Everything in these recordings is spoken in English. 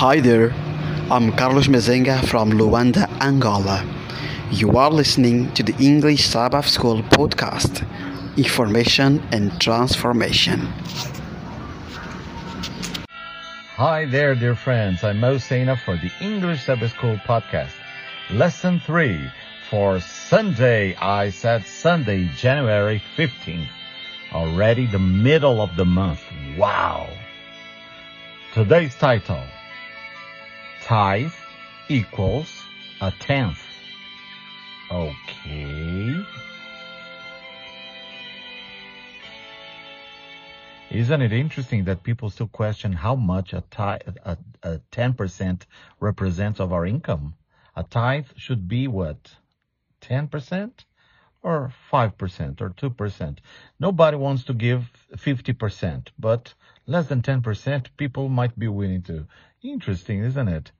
Hi there, I'm Carlos Mezenga from Luanda, Angola. You are listening to the English Sabbath School podcast Information and Transformation. Hi there, dear friends. I'm Mo Sena for the English Sabbath School podcast. Lesson 3 for Sunday. I said Sunday, January 15th. Already the middle of the month. Wow. Today's title tithe equals a tenth. Okay. Isn't it interesting that people still question how much a tithe, a, a 10% represents of our income? A tithe should be what? 10% or 5% or 2%. Nobody wants to give 50%, but less than 10% people might be willing to. Interesting, isn't it?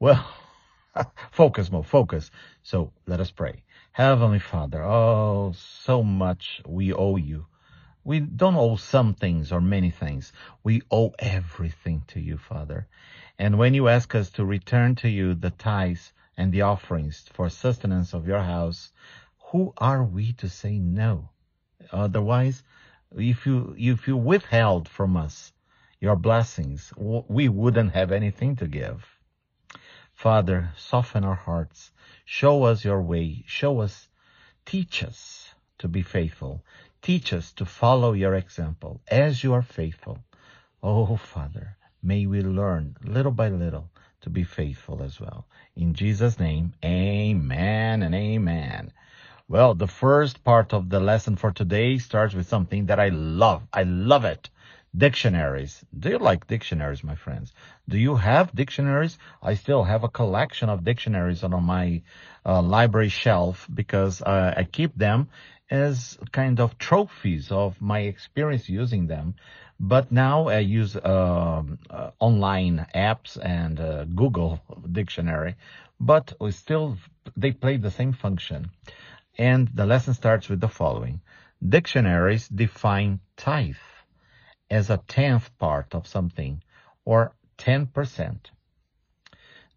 Well, focus, Mo, focus. So let us pray. Heavenly Father, oh, so much we owe you. We don't owe some things or many things. We owe everything to you, Father. And when you ask us to return to you the tithes and the offerings for sustenance of your house, who are we to say no? Otherwise, if you, if you withheld from us your blessings, we wouldn't have anything to give. Father, soften our hearts. Show us your way. Show us, teach us to be faithful. Teach us to follow your example as you are faithful. Oh, Father, may we learn little by little to be faithful as well. In Jesus' name, amen and amen. Well, the first part of the lesson for today starts with something that I love. I love it. Dictionaries. Do you like dictionaries, my friends? Do you have dictionaries? I still have a collection of dictionaries on my uh, library shelf because uh, I keep them as kind of trophies of my experience using them. But now I use uh, uh, online apps and uh, Google Dictionary, but we still they play the same function. And the lesson starts with the following: Dictionaries define tithe as a tenth part of something, or 10%.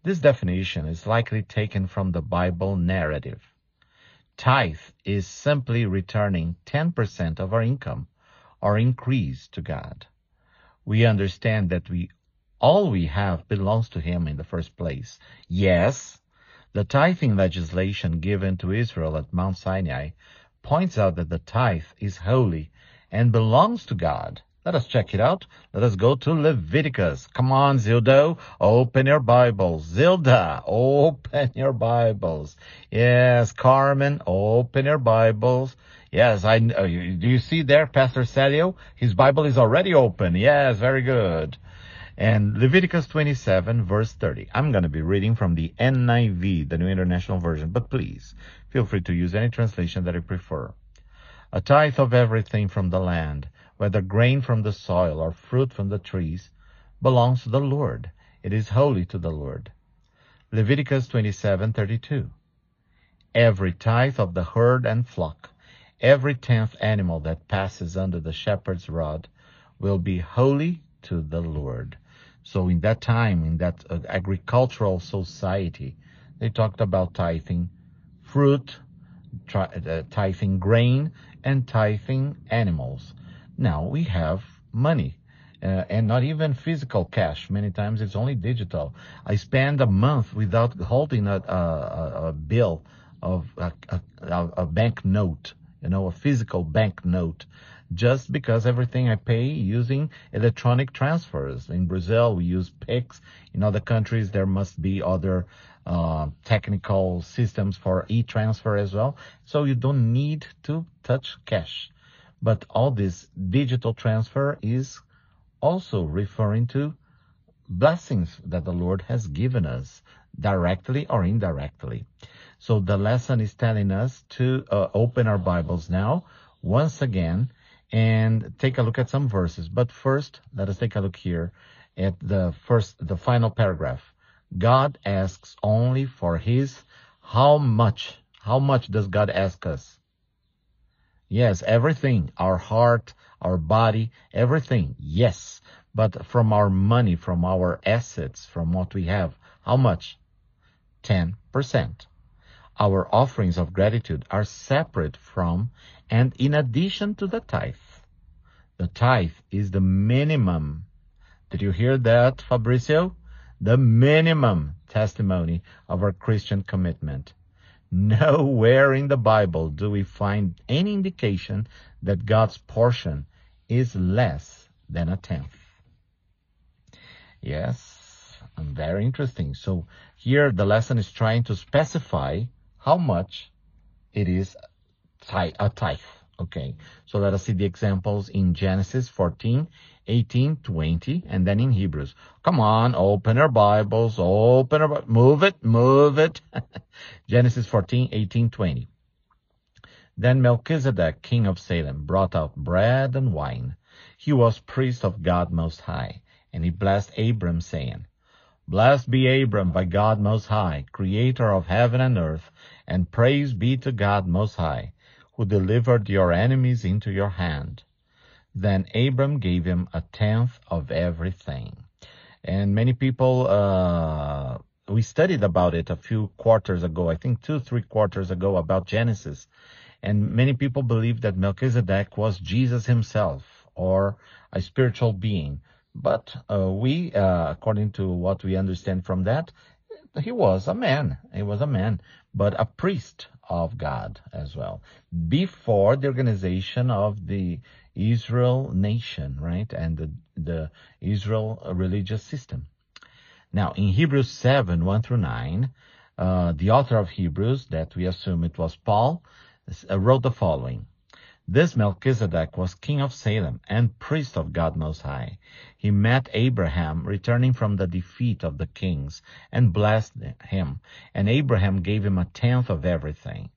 This definition is likely taken from the Bible narrative. Tithe is simply returning 10% of our income or increase to God. We understand that we all we have belongs to Him in the first place. Yes, the tithing legislation given to Israel at Mount Sinai points out that the tithe is holy and belongs to God let us check it out. Let us go to Leviticus. Come on, Zildo. Open your Bibles. Zilda, open your Bibles. Yes, Carmen, open your Bibles. Yes, I, uh, do you see there, Pastor Celio? His Bible is already open. Yes, very good. And Leviticus 27 verse 30. I'm going to be reading from the NIV, the New International Version, but please feel free to use any translation that you prefer. A tithe of everything from the land whether grain from the soil or fruit from the trees, belongs to the Lord. It is holy to the Lord. Leviticus 27:32. Every tithe of the herd and flock, every tenth animal that passes under the shepherd's rod, will be holy to the Lord. So in that time, in that uh, agricultural society, they talked about tithing fruit, uh, tithing grain, and tithing animals. Now we have money. Uh, and not even physical cash. Many times it's only digital. I spend a month without holding a, a, a bill of a, a, bank note, you know, a physical bank note, just because everything I pay using electronic transfers. In Brazil, we use Pix. In other countries, there must be other uh, technical systems for e-transfer as well. So you don't need to touch cash. But all this digital transfer is also referring to blessings that the Lord has given us directly or indirectly. So the lesson is telling us to uh, open our Bibles now once again and take a look at some verses. But first, let us take a look here at the first, the final paragraph. God asks only for his how much? How much does God ask us? Yes, everything, our heart, our body, everything. Yes. But from our money, from our assets, from what we have, how much? 10%. Our offerings of gratitude are separate from and in addition to the tithe. The tithe is the minimum. Did you hear that, Fabricio? The minimum testimony of our Christian commitment. Nowhere in the Bible do we find any indication that God's portion is less than a tenth. Yes, and very interesting. So here the lesson is trying to specify how much it is a tithe. Okay, so let us see the examples in Genesis 14, 18, 20, and then in Hebrews. Come on, open our Bibles, open our, move it, move it. Genesis 14, 18, 20. Then Melchizedek, king of Salem, brought out bread and wine. He was priest of God Most High, and he blessed Abram, saying, Blessed be Abram by God Most High, creator of heaven and earth, and praise be to God Most High who delivered your enemies into your hand. Then Abram gave him a tenth of everything. And many people, uh, we studied about it a few quarters ago, I think two, three quarters ago about Genesis. And many people believe that Melchizedek was Jesus himself or a spiritual being. But uh, we, uh, according to what we understand from that, he was a man. He was a man, but a priest of God as well. Before the organization of the Israel nation, right? And the, the Israel religious system. Now, in Hebrews 7, 1 through 9, uh, the author of Hebrews, that we assume it was Paul, uh, wrote the following. This Melchizedek was king of Salem and priest of God Most High. He met Abraham returning from the defeat of the kings and blessed him, and Abraham gave him a tenth of everything.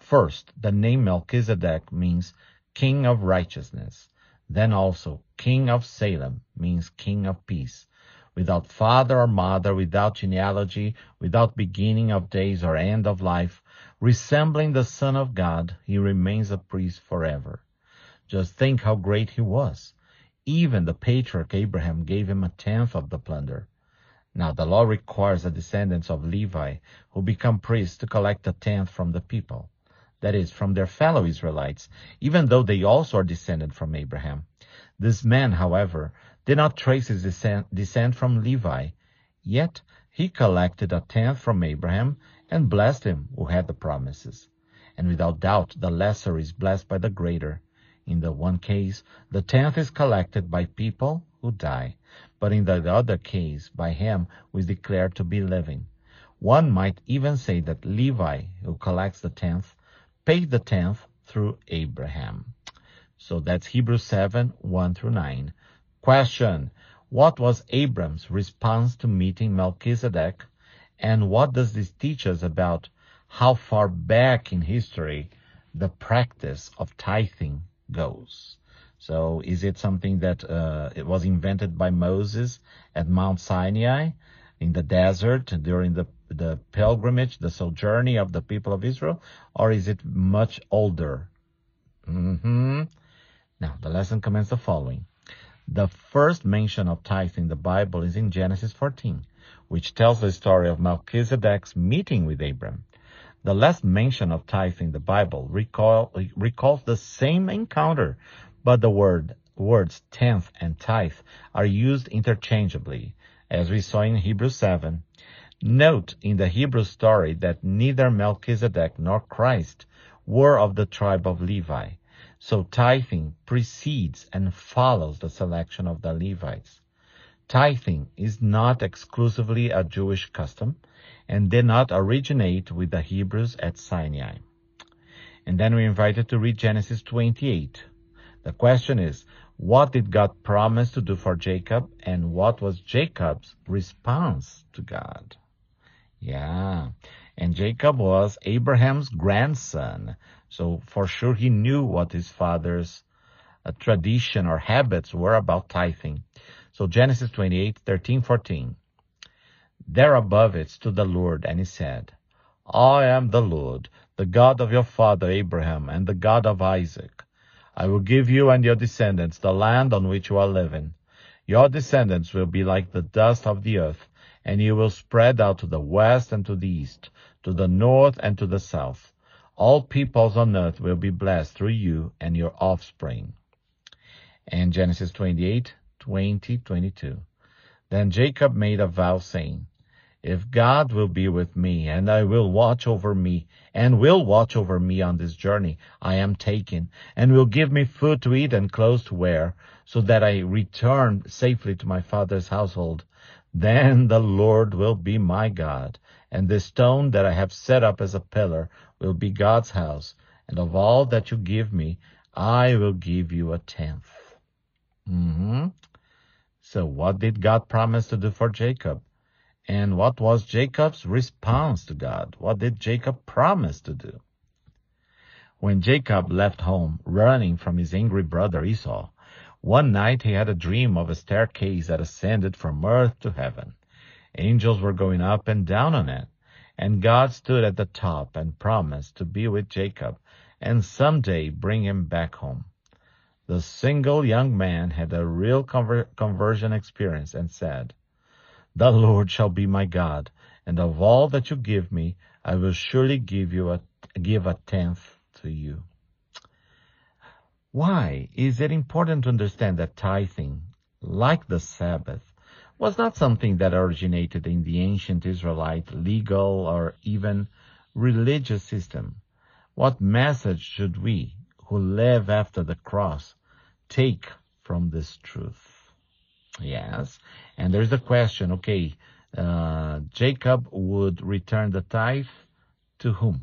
First, the name Melchizedek means king of righteousness. Then also, king of Salem means king of peace. Without father or mother, without genealogy, without beginning of days or end of life, resembling the Son of God, he remains a priest forever. Just think how great he was. Even the patriarch Abraham gave him a tenth of the plunder. Now the law requires the descendants of Levi who become priests to collect a tenth from the people, that is, from their fellow Israelites, even though they also are descended from Abraham. This man, however, did not trace his descent from Levi, yet he collected a tenth from Abraham and blessed him who had the promises. And without doubt, the lesser is blessed by the greater. In the one case, the tenth is collected by people who die, but in the other case, by him who is declared to be living. One might even say that Levi, who collects the tenth, paid the tenth through Abraham. So that's Hebrews 7, 1 through 9. Question. What was Abram's response to meeting Melchizedek and what does this teach us about how far back in history the practice of tithing goes? So is it something that uh, it was invented by Moses at Mount Sinai in the desert during the the pilgrimage, the sojourning of the people of Israel, or is it much older? Mm-hmm. Now the lesson commences the following. The first mention of tithe in the Bible is in Genesis 14 which tells the story of Melchizedek's meeting with Abram. The last mention of tithe in the Bible recall, recalls the same encounter, but the word, words tenth and tithe are used interchangeably, as we saw in Hebrews 7. Note in the Hebrew story that neither Melchizedek nor Christ were of the tribe of Levi, so tithing precedes and follows the selection of the Levites. Tithing is not exclusively a Jewish custom and did not originate with the Hebrews at Sinai. And then we're invited to read Genesis 28. The question is, what did God promise to do for Jacob and what was Jacob's response to God? Yeah. And Jacob was Abraham's grandson. So for sure he knew what his father's uh, tradition or habits were about tithing. So Genesis 28, 13, 14. There above it stood the Lord, and he said, I am the Lord, the God of your father Abraham, and the God of Isaac. I will give you and your descendants the land on which you are living. Your descendants will be like the dust of the earth, and you will spread out to the west and to the east, to the north and to the south. All peoples on earth will be blessed through you and your offspring. And Genesis 28, 20, 22. Then Jacob made a vow saying, if God will be with me and I will watch over me and will watch over me on this journey I am taking and will give me food to eat and clothes to wear so that I return safely to my father's household, then the Lord will be my God and the stone that I have set up as a pillar will be God's house and of all that you give me, I will give you a tenth. Mm-hmm. So what did God promise to do for Jacob? And what was Jacob's response to God? What did Jacob promise to do? When Jacob left home, running from his angry brother Esau, one night he had a dream of a staircase that ascended from earth to heaven. Angels were going up and down on it, and God stood at the top and promised to be with Jacob and someday bring him back home. The single young man had a real conver- conversion experience and said, the Lord shall be my God, and of all that you give me, I will surely give you a, give a tenth to you. Why is it important to understand that tithing, like the Sabbath, was not something that originated in the ancient Israelite legal or even religious system? What message should we, who live after the cross, take from this truth? Yes. And there's the question, okay, uh, Jacob would return the tithe to whom?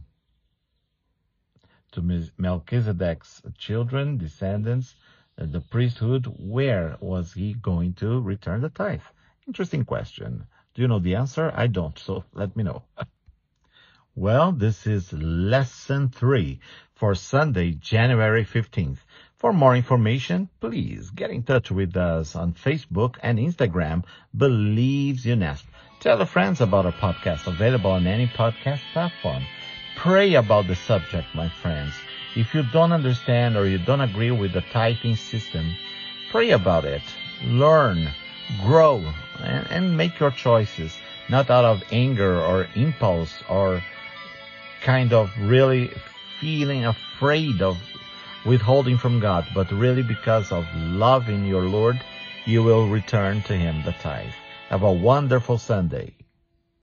To Melchizedek's children, descendants, uh, the priesthood. Where was he going to return the tithe? Interesting question. Do you know the answer? I don't, so let me know. well, this is lesson three for Sunday, January 15th. For more information, please get in touch with us on Facebook and Instagram, Believes UNESP. Tell your friends about our podcast available on any podcast platform. Pray about the subject, my friends. If you don't understand or you don't agree with the tithing system, pray about it. Learn, grow, and, and make your choices, not out of anger or impulse or kind of really feeling afraid of withholding from God, but really because of love in your Lord, you will return to Him the tithe. Have a wonderful Sunday.